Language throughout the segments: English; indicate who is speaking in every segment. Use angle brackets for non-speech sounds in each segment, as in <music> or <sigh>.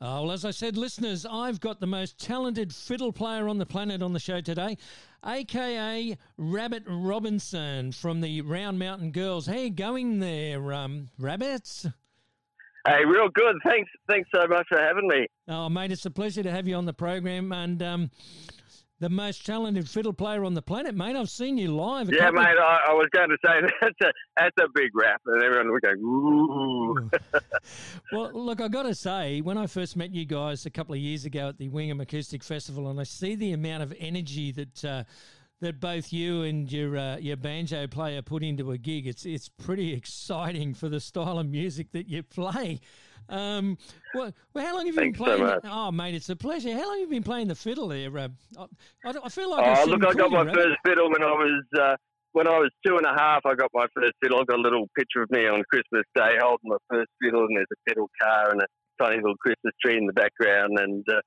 Speaker 1: Oh, well, as I said, listeners, I've got the most talented fiddle player on the planet on the show today, aka Rabbit Robinson from the Round Mountain Girls. How you going there, um, Rabbits?
Speaker 2: Hey, real good. Thanks, thanks so much for having me.
Speaker 1: Oh, mate, it's a pleasure to have you on the program. And um, the most talented fiddle player on the planet, mate. I've seen you live.
Speaker 2: Yeah, mate. I, I, was going to say <laughs> that's a that's a big rap, and everyone would go ooh. <laughs>
Speaker 1: well, look, I got to say, when I first met you guys a couple of years ago at the Wingham Acoustic Festival, and I see the amount of energy that. Uh, that both you and your uh, your banjo player put into a gig. It's it's pretty <laughs> exciting for the style of music that you play. Um, well, well, how long have you
Speaker 2: Thanks
Speaker 1: been playing?
Speaker 2: So
Speaker 1: oh, mate, it's a pleasure. How long have you been playing the fiddle there? Uh, I, I, feel like.
Speaker 2: Oh, look, I got my first fiddle when I was uh, when I was two and a half. I got my first fiddle. I got a little picture of me on Christmas Day holding my first fiddle, and there's a fiddle car and a tiny little Christmas tree in the background. And uh,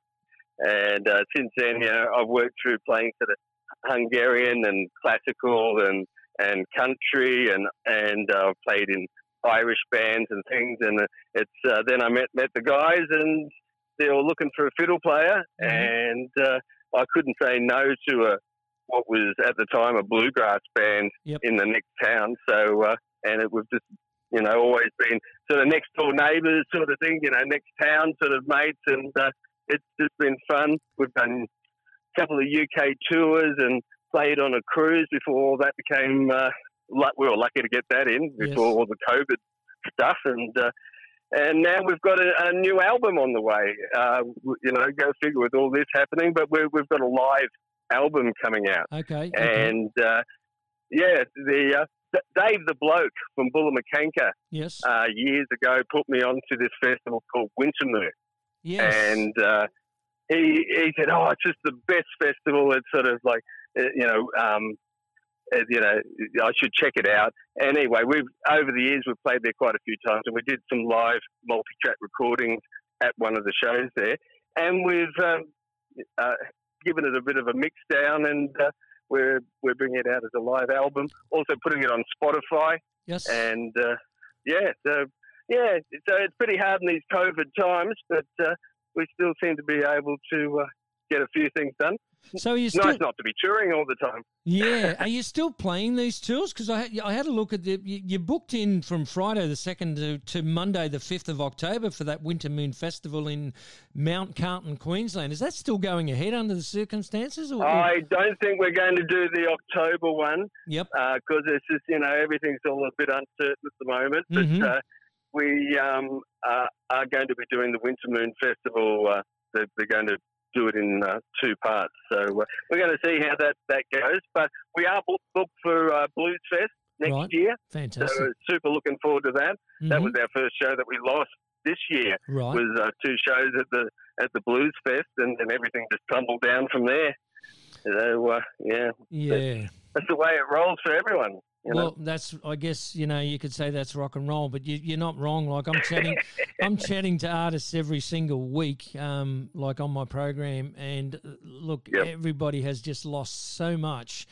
Speaker 2: and uh, since then, you know, I've worked through playing sort of Hungarian and classical and and country, and and uh, played in Irish bands and things. And it's uh, then I met met the guys, and they were looking for a fiddle player, mm-hmm. and uh, I couldn't say no to a what was at the time a bluegrass band
Speaker 1: yep.
Speaker 2: in the next town. So uh, and it was just you know always been sort of next door neighbours sort of thing, you know, next town sort of mates, and uh, it's just been fun. We've done a couple of UK tours and played on a cruise before all that became uh, we were lucky to get that in before yes. all the COVID stuff, and uh, and now we've got a, a, new album on the way. Uh, you know, go figure with all this happening, but we have got a live album coming out.
Speaker 1: Okay,
Speaker 2: okay. and uh, yeah, the uh, Dave the bloke from Bullamakanka,
Speaker 1: yes,
Speaker 2: uh, years ago put me onto this festival called Wintermoon.
Speaker 1: Yes,
Speaker 2: and uh, he he said, "Oh, it's just the best festival. It's sort of like." You know, um, you know, I should check it out. Anyway, we've over the years we've played there quite a few times, and we did some live multi-track recordings at one of the shows there, and we've um, uh, given it a bit of a mix down, and uh, we're we're bringing it out as a live album. Also putting it on Spotify.
Speaker 1: Yes.
Speaker 2: And uh, yeah, so yeah, so it's pretty hard in these COVID times, but uh, we still seem to be able to uh, get a few things done.
Speaker 1: So you
Speaker 2: still, nice not to be touring all the time.
Speaker 1: Yeah, <laughs> are you still playing these tours? Because I, I had a look at the you, you, booked in from Friday the second to, to Monday the fifth of October for that Winter Moon Festival in Mount Charlton, Queensland. Is that still going ahead under the circumstances?
Speaker 2: Or, I don't think we're going to do the October one.
Speaker 1: Yep.
Speaker 2: Because uh, it's just you know everything's all a bit uncertain at the moment, but.
Speaker 1: Mm-hmm.
Speaker 2: Uh, we um, uh, are going to be doing the Winter Moon Festival. Uh, they're, they're, going to do it in uh, two parts. So uh, we're going to see how that, that goes. But we are booked, booked for uh, Blues Fest next
Speaker 1: right.
Speaker 2: year.
Speaker 1: Fantastic.
Speaker 2: So super looking forward to that.
Speaker 1: Mm-hmm.
Speaker 2: That was our first show that we lost this year.
Speaker 1: Right.
Speaker 2: Was uh, two shows at the at the Blues Fest, and, and everything just tumbled down from there. So uh, yeah,
Speaker 1: yeah,
Speaker 2: that's the way it rolls for everyone. You
Speaker 1: well,
Speaker 2: know?
Speaker 1: that's I guess you know you could say that's rock and roll, but you, are not wrong. Like I'm chatting, <laughs> I'm chatting to artists every single week, um, like on my program, and uh, look,
Speaker 2: yep.
Speaker 1: everybody has just lost so much,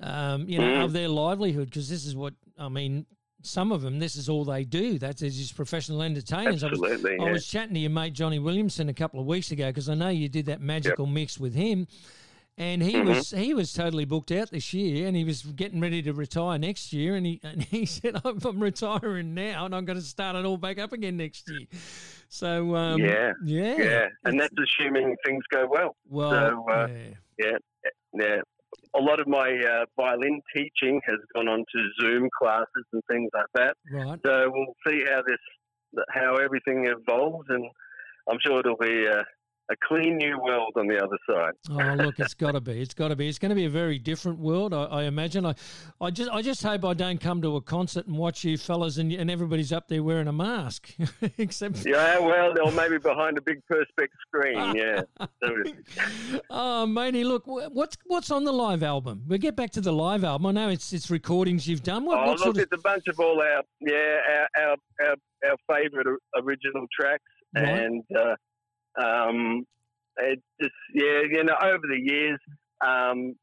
Speaker 1: um, you know,
Speaker 2: mm.
Speaker 1: of their livelihood because this is what I mean. Some of them, this is all they do. That's just professional entertainers.
Speaker 2: Absolutely,
Speaker 1: I was,
Speaker 2: yeah.
Speaker 1: I was chatting to your mate Johnny Williamson a couple of weeks ago because I know you did that magical
Speaker 2: yep.
Speaker 1: mix with him and he
Speaker 2: mm-hmm.
Speaker 1: was he was totally booked out this year, and he was getting ready to retire next year, and he <laughs> and he said, "I'm, I'm retiring now, and I'm going to start it all back up again next year." So um,
Speaker 2: yeah,
Speaker 1: yeah,
Speaker 2: yeah, and that's assuming things go well.
Speaker 1: Well,
Speaker 2: so, uh,
Speaker 1: yeah.
Speaker 2: yeah, yeah. A lot of my uh, violin teaching has gone on to Zoom classes and things like that.
Speaker 1: Right.
Speaker 2: So we'll see how this, how everything evolves, and I'm sure it'll be uh, a clean new world on the other side.
Speaker 1: oh, look, it's got to be. It's got to be. It's going to be a very different world, I, I, imagine. I, I just, I just hope I don't come to a concert and watch you fellas and, and everybody's up there wearing a mask, <laughs> except.
Speaker 2: Yeah, well, or maybe behind a big perspex screen. <laughs> Yeah.
Speaker 1: oh, matey, look, what's what's on the live album? We'll get back to the live album. I know it's it's recordings you've done. What,
Speaker 2: oh,
Speaker 1: what
Speaker 2: look,
Speaker 1: sort of...
Speaker 2: it's a bunch of all our yeah our our our, our favourite original tracks
Speaker 1: right.
Speaker 2: and. Uh, um, it just yeah, you know, over the years, um,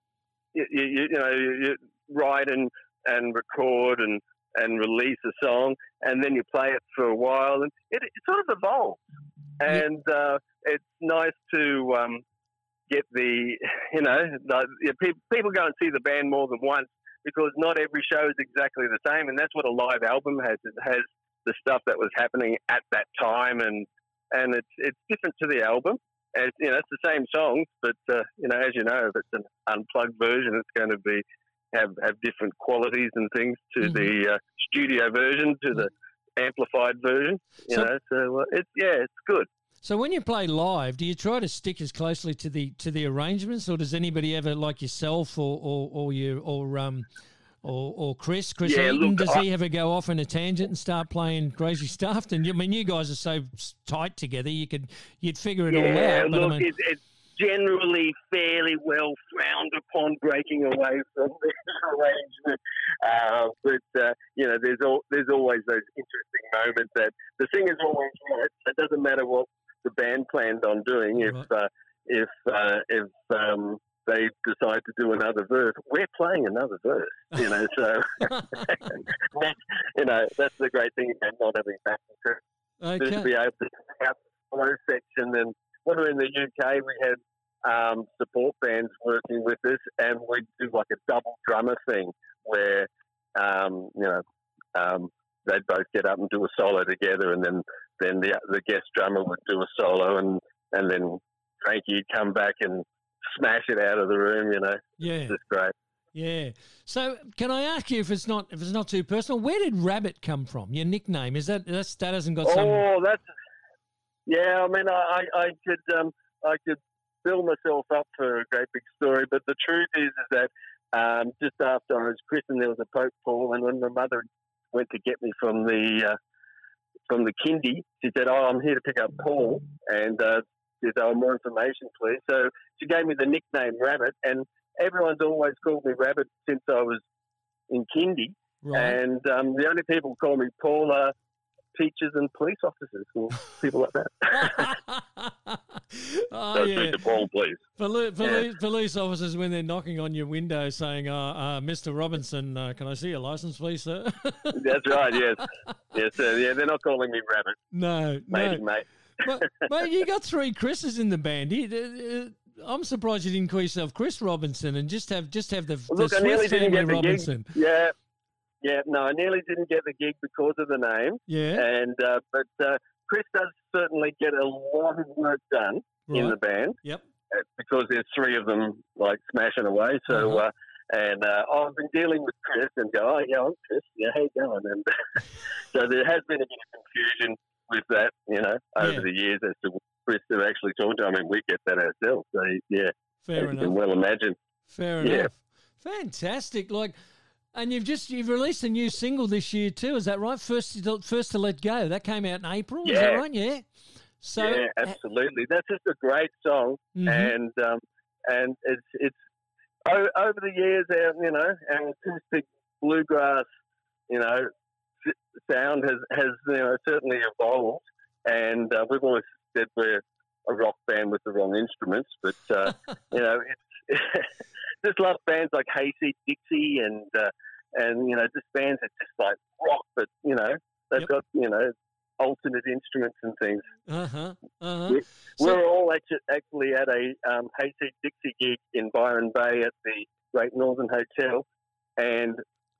Speaker 2: you, you, you know, you write and and record and and release a song, and then you play it for a while, and it, it sort of evolves. and uh, it's nice to um, get the you know the, the, people go and see the band more than once because not every show is exactly the same, and that's what a live album has. It has the stuff that was happening at that time, and and it's it's different to the album. And you know, it's the same songs, but uh, you know, as you know, if it's an unplugged version, it's going to be have have different qualities and things to mm-hmm. the uh, studio version, to the amplified version. You so, know, so uh, it's yeah, it's good.
Speaker 1: So when you play live, do you try to stick as closely to the to the arrangements, or does anybody ever, like yourself or or, or you or um or, or Chris, Chris yeah, Eaton, look, does I, he ever go off on a tangent and start playing crazy stuff? And I mean, you guys are so tight together, you could you'd figure it
Speaker 2: yeah,
Speaker 1: all
Speaker 2: out. But look, I mean, it, it's generally fairly well frowned upon breaking away from the <laughs> arrangement. Uh, but uh, you know, there's all, there's always those interesting moments that the singer's always right. It doesn't matter what the band planned on doing. If right. uh, if uh, if um, they decide to do another verse, we're playing another verse. You know, so <laughs> you know that's the great thing about not having backing okay. to be able to have the section. And when we're in the UK, we had um, support bands working with us, and we do like a double drummer thing where um, you know um, they'd both get up and do a solo together, and then then the the guest drummer would do a solo, and and then Frankie would come back and smash it out of the room. You know,
Speaker 1: yeah,
Speaker 2: it's just great.
Speaker 1: Yeah. So, can I ask you if it's not if it's not too personal? Where did Rabbit come from? Your nickname is that that's, that hasn't got some.
Speaker 2: Oh, that's yeah. I mean, I I could um I could build myself up for a great big story, but the truth is is that um, just after I was christened, there was a Pope Paul, and when my mother went to get me from the uh, from the kindy. She said, "Oh, I'm here to pick up Paul," and uh, said, "Oh, more information, please." So she gave me the nickname Rabbit, and everyone's always called me Rabbit since I was in kindy. Right. And um, the only people who call me Paul are teachers and police officers and <laughs> people like that. <laughs> oh, so yeah. Paul, please.
Speaker 1: Police, yeah. police officers when they're knocking on your window saying, uh, uh, "Mr. Robinson, uh, can I see your license, please, sir?"
Speaker 2: That's right. Yes, <laughs> yes, sir. Yeah, they're not calling me Rabbit.
Speaker 1: No,
Speaker 2: Maybe,
Speaker 1: no,
Speaker 2: mate.
Speaker 1: But, mate, you got three Chris's in the band. I'm surprised you didn't call yourself Chris Robinson and just have just have the,
Speaker 2: look,
Speaker 1: the Swiss family Robinson.
Speaker 2: Gig. Yeah, yeah, no, I nearly didn't get the gig because of the name.
Speaker 1: Yeah.
Speaker 2: And uh, but uh, Chris does certainly get a lot of work done right. in the band.
Speaker 1: Yep.
Speaker 2: Uh, because there's three of them like smashing away. So. Uh-huh. Uh, and uh, I've been dealing with Chris and go, oh yeah, I'm Chris. Yeah, how you going? And <laughs> so there has been a bit of confusion with that, you know, over yeah. the years as to what Chris have actually talk to. I mean, we get that ourselves. So yeah,
Speaker 1: fair enough. You
Speaker 2: can well imagine.
Speaker 1: Fair yeah. enough. Fantastic. Like and you've just you've released a new single this year too, is that right? First, to, first to let go. That came out in April. Yeah. Is that right? Yeah.
Speaker 2: So yeah, absolutely. That's just a great song, mm-hmm. and um, and it's it's over the years, our you know our acoustic bluegrass, you know, sound has has you know certainly evolved, and uh, we've always said we're a rock band with the wrong instruments, but uh, <laughs> you know it's. <laughs> just love bands like Hayseed Dixie and uh, and you know just bands that just like rock, but you know they've yep. got you know alternate instruments and things.
Speaker 1: Uh-huh. Uh-huh.
Speaker 2: We, so, we're all actually, at a um, Hayseed Dixie gig in Byron Bay at the Great Northern Hotel, and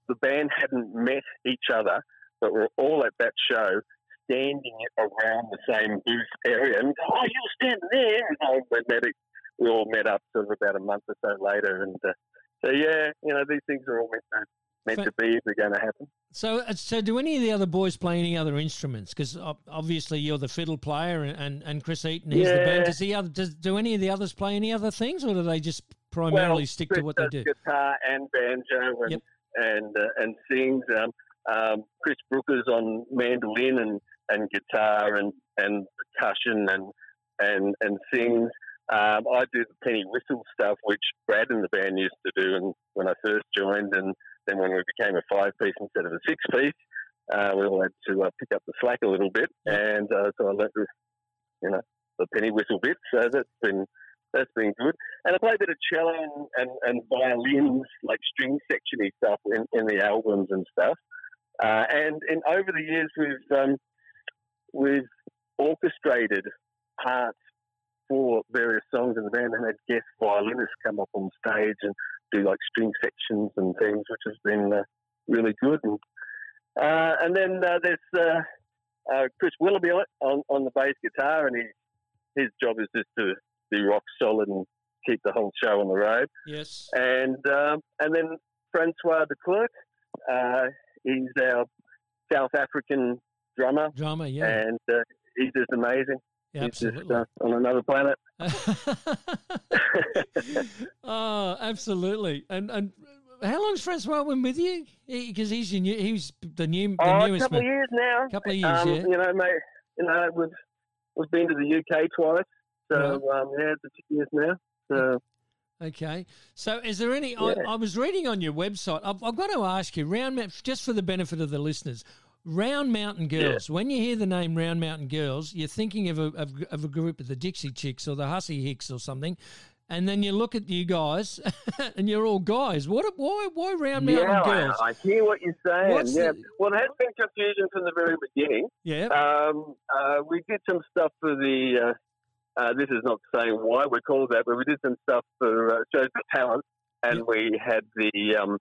Speaker 2: the band hadn't met each other, but we're all at that show standing around the same booth area. And oh, you're standing there. And we met, we all met up sort of about a month or so later, and uh, so yeah, you know, these things are all meant to meant to be if they're going to happen.
Speaker 1: So, uh, so do any of the other boys play any other instruments? Because obviously you're the fiddle player, and, and, and Chris Eaton is yeah. the band. Does the other does do any of the others play any other things, or do they just primarily
Speaker 2: well,
Speaker 1: stick
Speaker 2: Chris
Speaker 1: to what they do?
Speaker 2: Guitar and banjo and yep. and uh, and sings. Um, um, Chris Brooker's on mandolin and, and guitar and, and percussion and and and sings. Um, I do the penny whistle stuff, which Brad and the band used to do, and when I first joined, and then when we became a five piece instead of a six piece, uh, we all had to uh, pick up the slack a little bit, and uh, so I learnt this, you know, the penny whistle bit. So that's been that's been good. And I play a bit of cello and, and, and violins, like string sectiony stuff in, in the albums and stuff. Uh, and and over the years, we've um, we've orchestrated parts for various songs in the band and had guest violinists come up on stage and do like string sections and things, which has been uh, really good. And uh, and then uh, there's uh, uh, Chris Willoughby on, on the bass guitar, and he, his job is just to be rock solid and keep the whole show on the road.
Speaker 1: Yes.
Speaker 2: And um, and then Francois de Klerk, uh, he's our South African drummer,
Speaker 1: Drummer, yeah.
Speaker 2: and uh, he's just amazing.
Speaker 1: yeah
Speaker 2: He's just
Speaker 1: absolutely.
Speaker 2: uh, on another planet. <laughs>
Speaker 1: oh, absolutely. And and how long's Francois been with you? Because he's your new, he's the new the
Speaker 2: oh, a
Speaker 1: newest
Speaker 2: couple of years now.
Speaker 1: A Couple of years,
Speaker 2: um,
Speaker 1: yeah.
Speaker 2: You know, mate. You know, we've we've been to the UK twice, so um, yeah, it's a years now. So
Speaker 1: Okay. So, is there any?
Speaker 2: Yeah.
Speaker 1: I, I was reading on your website. I've, I've got to ask you, Round just for the benefit of the listeners, Round Mountain Girls. When you hear the name Round Mountain Girls, you're thinking of a of, of a group of the Dixie Chicks or the Hussy Hicks or something, and then you look at you guys, <laughs> and you're all guys. What? Why? Why Round Mountain
Speaker 2: yeah,
Speaker 1: Girls?
Speaker 2: I, I hear what you're saying.
Speaker 1: What's
Speaker 2: yeah.
Speaker 1: the-
Speaker 2: Well, there has been confusion from the very beginning.
Speaker 1: yeah.
Speaker 2: Um, uh, we did some stuff for the. Uh, uh, this is not saying why we're called that, but we did some stuff for uh, shows for talent, and we had the um,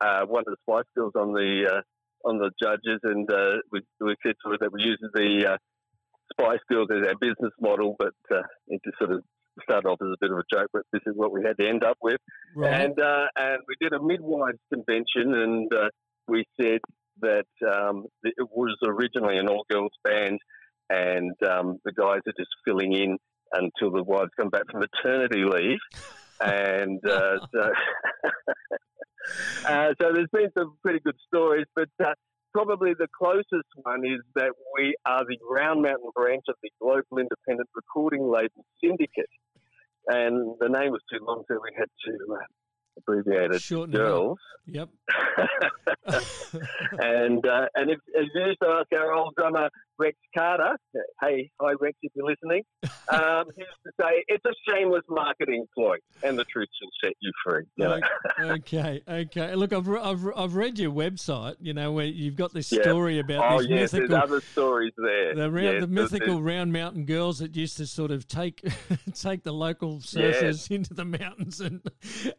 Speaker 2: uh, one of the Spice Girls on the uh, on the judges, and uh, we, we said to her that we use the uh, Spice Girls as our business model, but uh, it just sort of started off as a bit of a joke, but this is what we had to end up with.
Speaker 1: right.
Speaker 2: And uh, and we did a midwives convention, and uh, we said that um, it was originally an all girls band, and um, the guys are just filling in until the wives come back from maternity leave. And uh, so, <laughs> uh, so there's been some pretty good stories, but uh, probably the closest one is that we are the Round Mountain branch of the global independent recording label Syndicate. And the name was too long, so we had to abbreviate
Speaker 1: Shorten
Speaker 2: girls.
Speaker 1: Yep. <laughs>
Speaker 2: and uh, and if, if you used to ask our old drummer Rex Carter, hey, hi Rex, if you're listening, um, he used to say it's a shameless marketing ploy, and the truth shall set you free. You know?
Speaker 1: okay, okay. Look, I've, I've, I've read your website. You know where you've got this
Speaker 2: Yeah.
Speaker 1: story about
Speaker 2: Oh
Speaker 1: these
Speaker 2: yes,
Speaker 1: mythical
Speaker 2: there's other stories there.
Speaker 1: The, round,
Speaker 2: Yes,
Speaker 1: the
Speaker 2: there's-
Speaker 1: mythical round mountain girls that used to sort of take <laughs> take the local surfers into the mountains and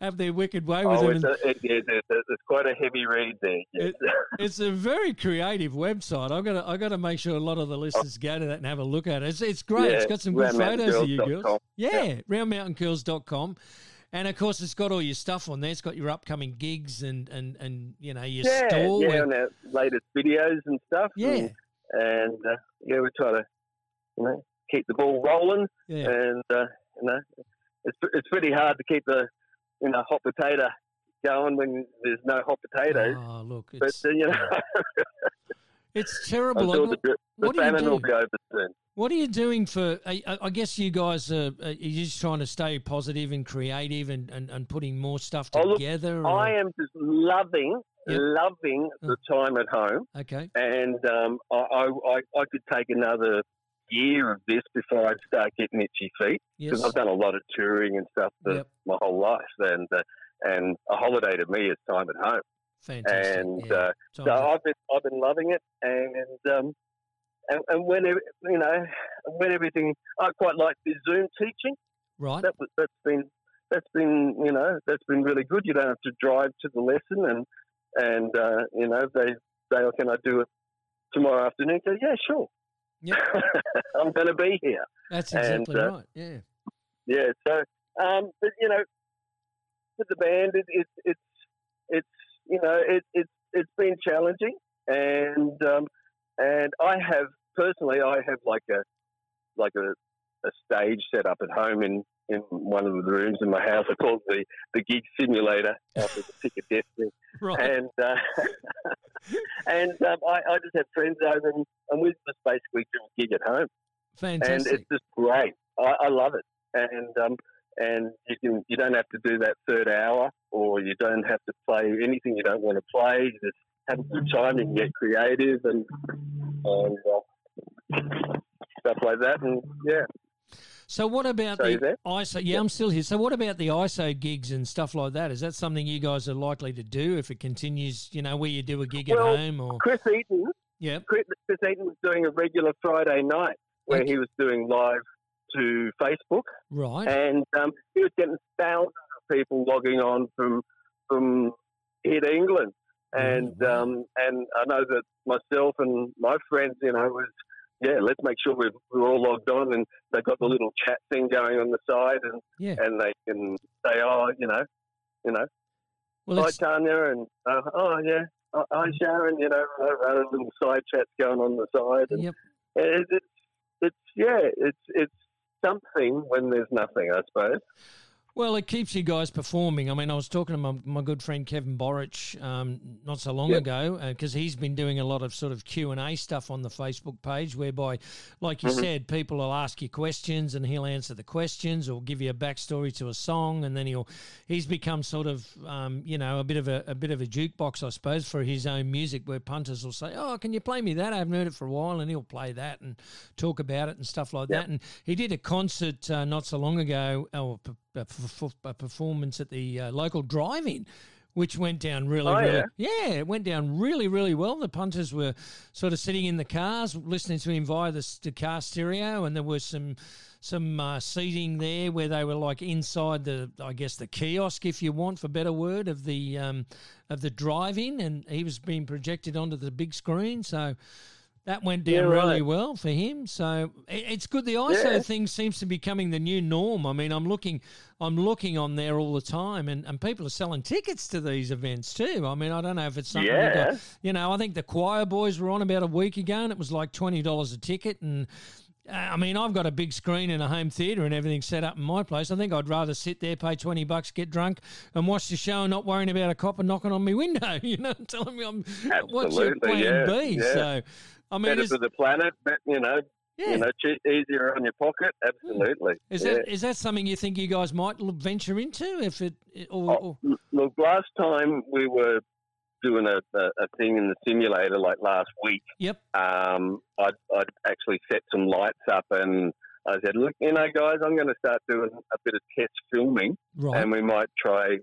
Speaker 1: have their wicked way with
Speaker 2: Oh,
Speaker 1: them.
Speaker 2: it's, a, it, it, it, it's quite a heavy read there. Yes. <laughs>
Speaker 1: it's a very creative website. I've got to, I've got to make sure a lot of the listeners go to that and have a look at it. It's, it's great. It's got some good photos of you girls. Yeah, roundmountaingirls.com. And of course, it's got all your stuff on there. It's got your upcoming gigs and, and, and you know your
Speaker 2: yeah,
Speaker 1: store.
Speaker 2: yeah, and our latest videos and stuff.
Speaker 1: Yeah.
Speaker 2: and, and uh, yeah, we try to you know keep the ball rolling,
Speaker 1: yeah.
Speaker 2: and uh, you know it's it's pretty hard to keep the you know hot potato going when there's no hot potatoes.
Speaker 1: Oh, look,
Speaker 2: but
Speaker 1: it's,
Speaker 2: uh, you know, <laughs>
Speaker 1: it's terrible.
Speaker 2: sure the, the
Speaker 1: what do you
Speaker 2: famine will be over soon.
Speaker 1: What are you doing for? I, I I guess you guys are, are you just trying to stay positive and creative and, and, and putting more stuff
Speaker 2: Oh, look,
Speaker 1: together.
Speaker 2: I am just loving,
Speaker 1: Yep.
Speaker 2: loving the time at home,
Speaker 1: okay.
Speaker 2: and um, I, I I could take another year of this before I'd start getting itchy feet because
Speaker 1: Yes.
Speaker 2: I've done a lot of touring and stuff for
Speaker 1: Yep.
Speaker 2: my whole life, and uh, and a holiday to me is time at home,
Speaker 1: Fantastic.
Speaker 2: and
Speaker 1: yeah.
Speaker 2: uh,
Speaker 1: So
Speaker 2: I've been I've been loving it, and um, and, and when you know when everything I quite like the Zoom teaching.
Speaker 1: right.
Speaker 2: That was that's been that's been you know that's been really good. You don't have to drive to the lesson, and and uh, you know they say, oh, can I do it tomorrow afternoon? Go, yeah, sure.
Speaker 1: Yep. <laughs>
Speaker 2: I'm going to be here.
Speaker 1: That's
Speaker 2: and,
Speaker 1: exactly
Speaker 2: uh,
Speaker 1: right. Yeah.
Speaker 2: Yeah. So, um, but you know, with the band, it, it, it's it's you know it, it's it's been challenging, and um, and I have personally, I have like a like a, a stage set up at home in in one of the rooms in my house. I call it the the gig simulator <laughs> after the pick of destiny,
Speaker 1: Right.
Speaker 2: and uh, <laughs> and um, I, I just have friends over, and, and we just basically do a gig at home
Speaker 1: Fantastic.
Speaker 2: and it's just great. I, I love it, and um, and you can you don't have to do that third hour, or you don't have to play anything you don't want to play. You just have a good time. You can get creative and and uh, stuff like that. And yeah,
Speaker 1: So what about
Speaker 2: So
Speaker 1: the? ISO? Yeah, I'm still here. So what about the ISO gigs and stuff like that? Is that something you guys are likely to do if it continues? You know, where you do a gig
Speaker 2: Well,
Speaker 1: at home or
Speaker 2: Chris Eaton,
Speaker 1: yeah,
Speaker 2: Chris, Chris Eaton was doing a regular Friday night where
Speaker 1: Okay.
Speaker 2: he was doing live to Facebook,
Speaker 1: Right.
Speaker 2: and um, he was getting thousands of people logging on from from here to England. And
Speaker 1: wow.
Speaker 2: um, and I know that myself and my friends, you know, was yeah, let's make sure we're, we're all logged on, and they've got the little chat thing going on the side, and
Speaker 1: Yeah.
Speaker 2: and they can say, oh, you know, you know,
Speaker 1: Well,
Speaker 2: hi Tanya, and uh, oh yeah, oh, hi Sharon, you know, other little side chats going on the side, and
Speaker 1: yep.
Speaker 2: it, it's it's yeah, it's it's something when there's nothing, I suppose.
Speaker 1: Well, it keeps you guys performing. I mean, I was talking to my, my good friend Kevin Borich um, not so long
Speaker 2: Yep.
Speaker 1: ago because he's been doing a lot of sort of Q and A stuff on the Facebook page, whereby, like you
Speaker 2: Mhm.
Speaker 1: said, people will ask you questions and he'll answer the questions or give you a backstory to a song, and then he'll he's become sort of um, you know a bit of a, a bit of a jukebox, I suppose, for his own music, where punters will say, "Oh, can you play me that? I haven't heard it for a while," and he'll play that and talk about it and stuff like
Speaker 2: Yep.
Speaker 1: that. And he did a concert uh, not so long ago, or a, f- f- a performance at the uh, local drive-in. Which went down really,
Speaker 2: Oh,
Speaker 1: really,
Speaker 2: yeah?
Speaker 1: yeah, it went down really, really well. The punters were sort of sitting in the cars, listening to him via the, the car stereo, and there was some some uh, seating there where they were like inside the, I guess the kiosk, if you want for better word, of the um, of the drive-in, and he was being projected onto the big screen, so that went down
Speaker 2: Yeah,
Speaker 1: really well for him. So it's good. The ISO
Speaker 2: Yeah.
Speaker 1: thing seems to be becoming the new norm. I mean, I'm looking, I'm looking on there all the time, and, and people are selling tickets to these events too. I mean, I don't know if it's something. got-
Speaker 2: Yeah.
Speaker 1: you know, I think the choir boys were on about a week ago, and it was like twenty dollars a ticket, and. I mean, I've got a big screen and a home theatre and everything set up in my place. I think I'd rather sit there, pay twenty bucks, get drunk, and watch the show, and not worrying about a copper knocking on my window. <laughs> You know, telling me I'm what's your
Speaker 2: Absolutely,
Speaker 1: plan
Speaker 2: yeah,
Speaker 1: B.
Speaker 2: yeah.
Speaker 1: So, I mean,
Speaker 2: Better for the planet, but you know,
Speaker 1: yeah,
Speaker 2: you know, che- easier on your pocket. Absolutely. Hmm.
Speaker 1: is
Speaker 2: yeah.
Speaker 1: that is that something you think you guys might venture into? If it, or,
Speaker 2: Oh,
Speaker 1: or
Speaker 2: look, last time we were doing a, a, a thing in the simulator, like last week,
Speaker 1: yep,
Speaker 2: um, I'd, I'd actually set some lights up and I said, look, you know, guys, I'm going to start doing a bit of test filming
Speaker 1: right,
Speaker 2: and we might try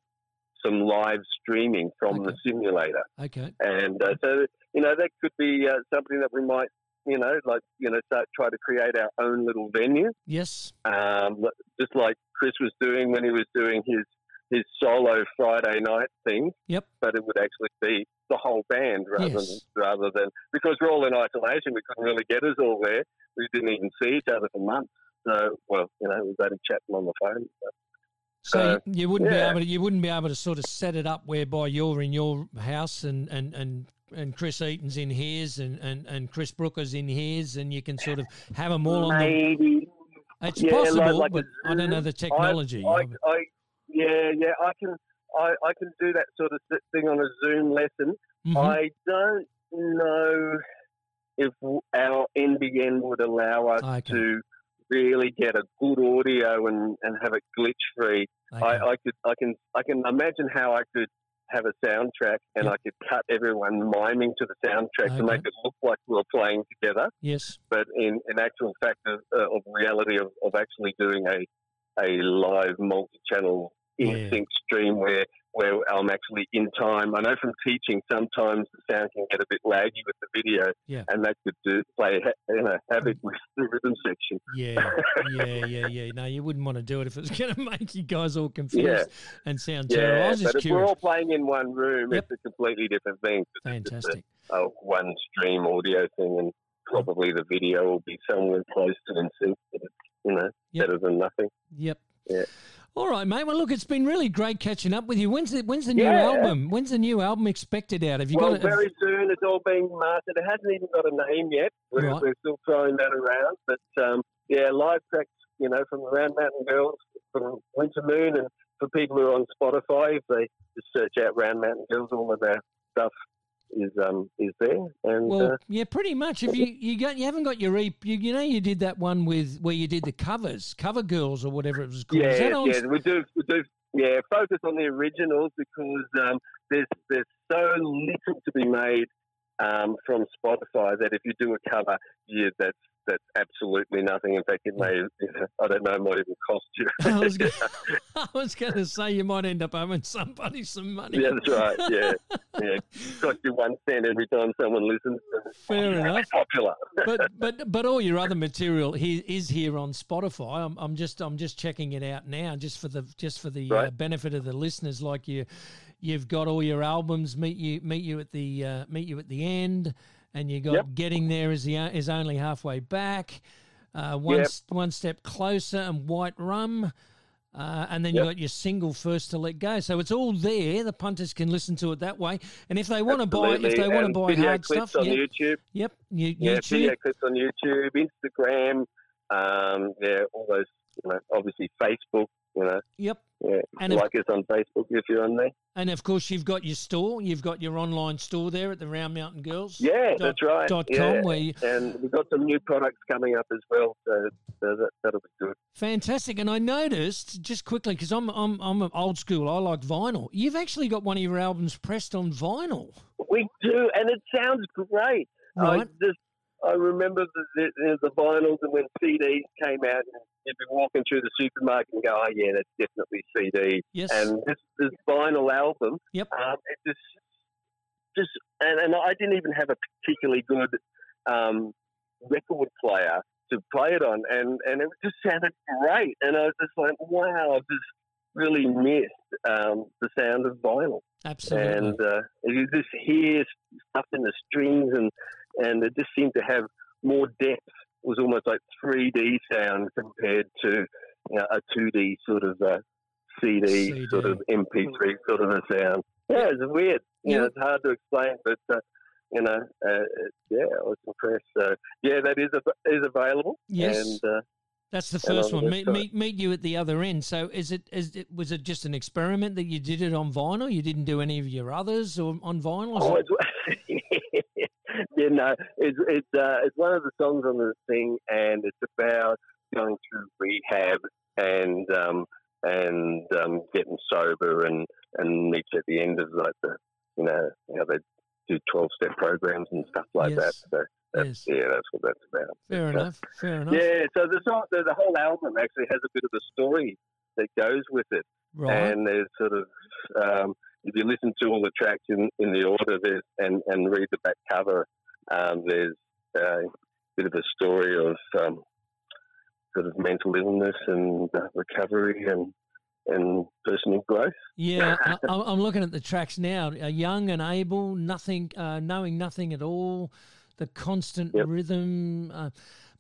Speaker 2: some live streaming from the simulator.
Speaker 1: okay,
Speaker 2: And uh, so, you know, that could be uh, something that we might, you know, like, you know, start try to create our own little venue,
Speaker 1: yes,
Speaker 2: um, just like Chris was doing when he was doing his his solo Friday night thing.
Speaker 1: Yep.
Speaker 2: But it would actually be the whole band rather
Speaker 1: Yes.
Speaker 2: than rather than because we're all in isolation, we couldn't really get us all there. We didn't even see each other for months. So, well, you know, we was only chatting on the phone. So.
Speaker 1: So
Speaker 2: So,
Speaker 1: you, wouldn't be able to you wouldn't be able to sort of set it up whereby you're in your house and and and. And Chris Eaton's in his, and, and, and Chris Brooker's in his, and you can sort of have them all on the.
Speaker 2: Maybe
Speaker 1: It's
Speaker 2: yeah,
Speaker 1: possible,
Speaker 2: like a
Speaker 1: but I don't know the technology.
Speaker 2: I, I, yeah, yeah, I can, I, I can do that sort of thing on a Zoom lesson.
Speaker 1: Mhm.
Speaker 2: I don't know if our NBN would allow us
Speaker 1: Okay.
Speaker 2: to really get a good audio and, and have it glitch free.
Speaker 1: Okay.
Speaker 2: I, I could, I can, I can imagine how I could have a soundtrack and
Speaker 1: Yep.
Speaker 2: I could cut everyone miming to the soundtrack to make it look like we were playing together
Speaker 1: yes.
Speaker 2: but in, in actual fact of, uh, of reality of, of actually doing a a live multi-channel in
Speaker 1: Yeah.
Speaker 2: sync stream where where I'm actually in time. I know from teaching sometimes the sound can get a bit laggy with the video,
Speaker 1: Yeah.
Speaker 2: and that could do play you know havoc mm. with the rhythm section.
Speaker 1: Yeah, yeah, yeah, yeah. No, you wouldn't want to do it if it was going <laughs> to make you guys all confused
Speaker 2: Yeah.
Speaker 1: and sound terrible. I
Speaker 2: Yeah,
Speaker 1: was
Speaker 2: but
Speaker 1: just
Speaker 2: if we're all playing in one room,
Speaker 1: Yep.
Speaker 2: it's a completely different thing. It's
Speaker 1: Fantastic.
Speaker 2: a, a one stream audio thing, and probably the video will be somewhere close to in sync. But it's, you know,
Speaker 1: Yep.
Speaker 2: better than nothing.
Speaker 1: Yep.
Speaker 2: Yeah.
Speaker 1: All right, mate. Well, look, it's been really great catching up with you. When's the When's the new
Speaker 2: Yeah.
Speaker 1: album? When's the new album expected out? Have you
Speaker 2: well,
Speaker 1: got it?
Speaker 2: very soon. It's all being marketed. It hasn't even got a name yet. We're,
Speaker 1: Right.
Speaker 2: we're still throwing that around. But um, yeah, live tracks, you know, from the Round Mountain Girls, from Winter Moon, and for people who are on Spotify, if they just search out Round Mountain Girls, all of our stuff is um is there. And
Speaker 1: Well,
Speaker 2: uh,
Speaker 1: yeah, pretty much. If you you got you haven't got your you, you know you did that one with where you did the covers, cover girls or whatever it was called.
Speaker 2: Yeah,
Speaker 1: on?
Speaker 2: yeah, we do we do yeah focus on the originals because um, there's there's so little to be made um, from Spotify that if you do a cover, yeah, that's that's absolutely nothing. In fact, it may I don't know might even cost you. <laughs>
Speaker 1: I was gonna, <laughs> I was going to say you might end up owing somebody some money.
Speaker 2: Yeah, that's right. Yeah, <laughs> yeah, cost you one cent every time someone listens.
Speaker 1: Fair enough.
Speaker 2: Popular.
Speaker 1: but but but all your other material he, is here on Spotify. I'm, I'm just I'm just checking it out now, just for the just for the uh,
Speaker 2: Right.
Speaker 1: uh, benefit of the listeners. Like you, you've got all your albums meet you meet you at the uh, meet you at the end, and you got
Speaker 2: Yep.
Speaker 1: getting there is the is only halfway back. Uh, one
Speaker 2: Yep.
Speaker 1: one step closer and white rum. Uh, and then you
Speaker 2: Yep.
Speaker 1: got your single first to let go, so it's all there. The punters can listen to it that way, and if they want to buy, if they want to buy
Speaker 2: video
Speaker 1: hard
Speaker 2: clips
Speaker 1: stuff,
Speaker 2: on
Speaker 1: yep,
Speaker 2: YouTube.
Speaker 1: yep, you,
Speaker 2: Yeah,
Speaker 1: YouTube,
Speaker 2: video clips on YouTube, Instagram. Um, yeah, all those. You know, obviously Facebook. You know,
Speaker 1: yep,
Speaker 2: yeah,
Speaker 1: And if-
Speaker 2: like us on Facebook if you're on there.
Speaker 1: And of course, you've got your store. You've got your online store there at the Round Mountain Girls.
Speaker 2: Yeah,
Speaker 1: dot-
Speaker 2: that's right.
Speaker 1: Dot
Speaker 2: yeah.
Speaker 1: com, where you,
Speaker 2: and we've got some new products coming up as well, so, so that, that'll be good.
Speaker 1: fantastic. And I noticed just quickly because I'm I'm I'm old school. I like vinyl. You've actually got one of your albums pressed on vinyl,
Speaker 2: We do, and it sounds great. I
Speaker 1: right?
Speaker 2: I remember the, the, the vinyls and when CDs came out, and you'd be walking through the supermarket and go, "Oh yeah, that's definitely CD."
Speaker 1: yes.
Speaker 2: And this this vinyl album,
Speaker 1: Yep.
Speaker 2: um, it just just and, and I didn't even have a particularly good um, record player to play it on, and and it just sounded great, and I was just like, "Wow!" I just really missed um, the sound of vinyl
Speaker 1: Absolutely.
Speaker 2: and uh, you just hear stuff in the strings, and and it just seemed to have more depth. It was almost like 3D sound compared to you know, a 2D sort of uh, CD,
Speaker 1: CD.
Speaker 2: sort of MP3 sort of a sound. Yeah, it's weird. You know,
Speaker 1: Yeah.
Speaker 2: it's hard to explain, but uh, you know, uh, yeah, I was impressed. So yeah, that is a, is available.
Speaker 1: Yes.
Speaker 2: and uh,
Speaker 1: That's the first one. Meet, meet meet you at the other end. So is it is it was it just an experiment that you did it on vinyl? You didn't do any of your others or on vinyl? Is
Speaker 2: Oh, it's, no, it's it's uh, it's one of the songs on the thing, and it's about going through rehab and um, and um, getting sober, and and meets at the end of like the you know how they do twelve step programs and stuff like that. So that's,
Speaker 1: Yes.
Speaker 2: yeah, that's what that's about.
Speaker 1: Fair
Speaker 2: Uh,
Speaker 1: enough. Fair enough.
Speaker 2: Yeah, so the song, the, the whole album actually has a bit of a story that goes with it
Speaker 1: Right.
Speaker 2: and there's sort of um, if you listen to all the tracks in, in the order there's, and and read the back cover, um, there's a bit of a story of um, sort of mental illness and recovery and and personal growth.
Speaker 1: Yeah, <laughs> I, I'm I'm looking at the tracks now. Uh, young and able, nothing, uh, knowing nothing at all. The constant
Speaker 2: Yep.
Speaker 1: rhythm. Uh,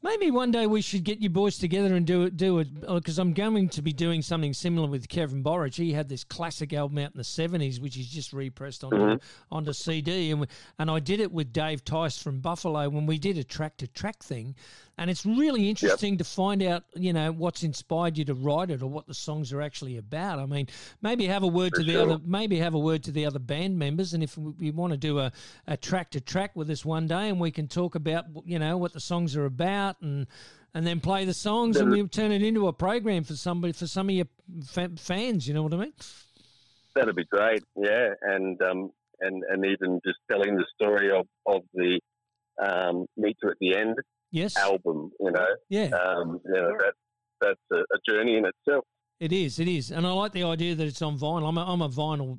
Speaker 1: maybe one day we should get you boys together and do it. Do it because I'm going to be doing something similar with Kevin Borich. He had this classic album out in the '70s, which he's just repressed onto
Speaker 2: Mhm.
Speaker 1: onto CD, and we, and I did it with Dave Tice from Buffalo when we did a track to track thing, and it's really interesting to find out, you know, what's inspired you to write it or what the songs are actually about. I mean, maybe have a word
Speaker 2: For
Speaker 1: to the other, maybe have a word to the other band members, and if we, we want to do a, a track to track with us one day, and we can talk about, you know, what the songs are about, and and then play the songs, and
Speaker 2: Then-
Speaker 1: we turn it into a program for somebody, for some of your fa- fans. You know what I mean?
Speaker 2: That'd be great, yeah, and um, and and even just telling the story of of the um, Meet You at the End
Speaker 1: Yes.
Speaker 2: album, you know,
Speaker 1: Yeah.
Speaker 2: um, you know that that's a, a journey in itself.
Speaker 1: It is, it is, and I like the idea that it's on vinyl. I'm a, I'm a vinyl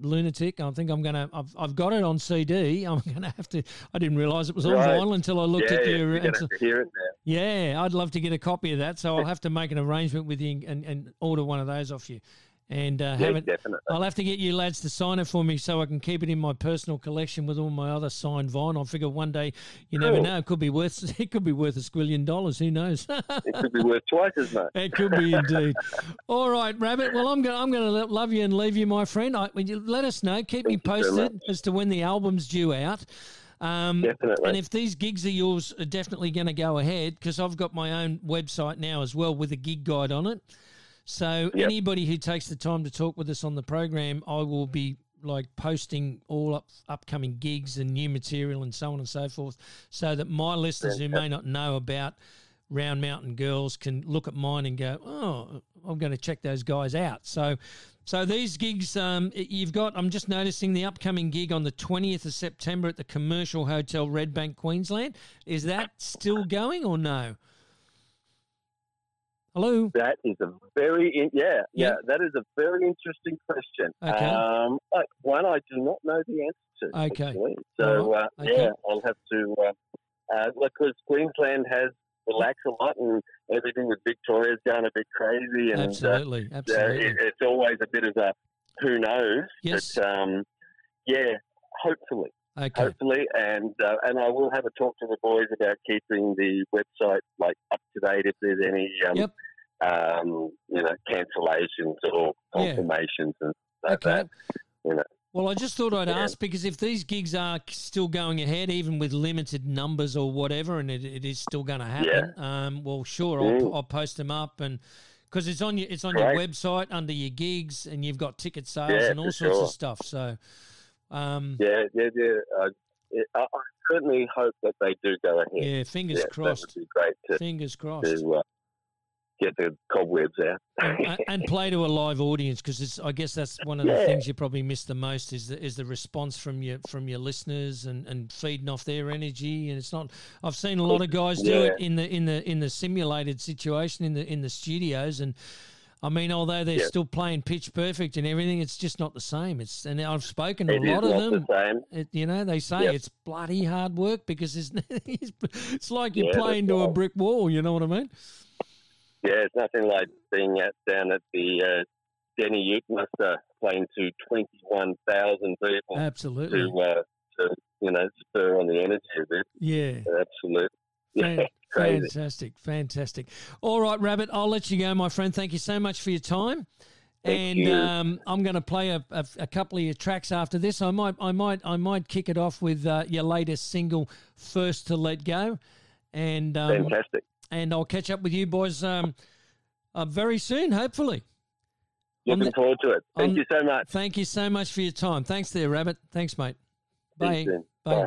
Speaker 1: lunatic. I think I'm gonna. I've, I've got it on CD. <laughs> I'm gonna have to. I didn't realise it was on
Speaker 2: Right.
Speaker 1: vinyl until I looked
Speaker 2: yeah,
Speaker 1: at your.
Speaker 2: you're uh,
Speaker 1: until-
Speaker 2: to hear it now.
Speaker 1: yeah, I'd love to get a copy of that. So I'll have to make an arrangement with you and, and order one of those off you, and uh,
Speaker 2: Yeah,
Speaker 1: have
Speaker 2: definitely.
Speaker 1: I'll have to get you lads to sign it for me so I can keep it in my personal collection with all my other signed vinyl. I figure one day, you never know, it could be worth <laughs> it could be worth a squillion dollars. Who knows? <laughs>
Speaker 2: It could be worth twice as much.
Speaker 1: It could be indeed. All right, Rabbit. Well, I'm going. I'm going to love you and leave you, my friend. I, when you let us know, keep me
Speaker 2: Thank so
Speaker 1: posted as to when the album's due out. Um,
Speaker 2: Definitely.
Speaker 1: and if these gigs of yours are definitely going to go ahead, because I've got my own website now as well with a gig guide on it. So
Speaker 2: Yep.
Speaker 1: anybody who takes the time to talk with us on the program, I will be like posting all up upcoming gigs and new material and so on and so forth, so that my listeners who may not know about Round Mountain Girls can look at mine and go, oh, I'm going to check those guys out. So So these gigs, um, you've got. I'm just noticing the upcoming gig on the 20th of September at the Commercial Hotel, Redbank, Queensland. Is that still going or no? Hello.
Speaker 2: That is a very in, yeah, yeah
Speaker 1: Yeah.
Speaker 2: that is a very interesting question.
Speaker 1: Okay.
Speaker 2: Um, one I do not know the answer to.
Speaker 1: Okay.
Speaker 2: actually. So uh,
Speaker 1: Okay.
Speaker 2: yeah, I'll have to uh, uh, because Queensland has relaxed a lot and everything with Victoria's going a bit crazy and uh,
Speaker 1: Absolutely, absolutely.
Speaker 2: it, it's always a bit of a who knows.
Speaker 1: Yes.
Speaker 2: But um, yeah, hopefully.
Speaker 1: Okay.
Speaker 2: hopefully, and uh, and I will have a talk to the boys about keeping the website like up to date if there's any um,
Speaker 1: Yep.
Speaker 2: um, you know cancellations or
Speaker 1: Yeah.
Speaker 2: confirmations and like
Speaker 1: Okay.
Speaker 2: that. You know,
Speaker 1: Well, I just thought I'd
Speaker 2: Yeah.
Speaker 1: ask because if these gigs are still going ahead, even with limited numbers or whatever, and it, it is still going to happen, um, well, sure, I'll,
Speaker 2: Mm.
Speaker 1: I'll post them up and because it's on your it's on
Speaker 2: Great.
Speaker 1: your website under your gigs, and you've got ticket sales
Speaker 2: Yeah,
Speaker 1: and all sorts
Speaker 2: sure.
Speaker 1: of stuff. So, um,
Speaker 2: yeah, yeah, yeah. Uh, it, I, I certainly hope that they do go ahead.
Speaker 1: yeah, fingers
Speaker 2: Yeah,
Speaker 1: crossed.
Speaker 2: That would be great to,
Speaker 1: Fingers crossed.
Speaker 2: to uh, get the cobwebs out.
Speaker 1: and, and <laughs> play to a live audience because I guess that's one of the things you probably miss the most is the, is the response from your from your listeners and, and feeding off their energy and it's not I've seen a lot of guys do it in the in the in the simulated situation in the in the studios and I mean although they're
Speaker 2: Yeah.
Speaker 1: still playing pitch perfect and everything it's just not the same it's and I've spoken to
Speaker 2: It
Speaker 1: a lot of
Speaker 2: not
Speaker 1: them
Speaker 2: the same.
Speaker 1: it, you know they say
Speaker 2: Yep.
Speaker 1: it's bloody hard work because <laughs> it's it's like you're
Speaker 2: Yeah,
Speaker 1: playing to a brick wall you know what I mean
Speaker 2: Yeah, it's nothing like being at down at the uh, Deni Ute Muster playing to twenty one thousand people
Speaker 1: absolutely
Speaker 2: to uh, to you know spur on the energy a bit.
Speaker 1: yeah
Speaker 2: Absolutely. <laughs>
Speaker 1: Fan-
Speaker 2: Yeah, crazy.
Speaker 1: Fantastic, fantastic. All right, Rabbit, I'll let you go, my friend. Thank you so much for your time.
Speaker 2: Thank
Speaker 1: and
Speaker 2: you.
Speaker 1: um, I'm going to play a, a, a couple of your tracks after this. I might, I might, I might kick it off with uh, your latest single, "First to Let Go," and um,
Speaker 2: Fantastic.
Speaker 1: and I'll catch up with you boys um, uh, very soon, hopefully.
Speaker 2: Looking
Speaker 1: the-
Speaker 2: forward to it. Thank
Speaker 1: on-
Speaker 2: you so much.
Speaker 1: Thank you so much for your time. Thanks, there, Rabbit. Thanks, mate. Bye. Bye.
Speaker 2: Bye.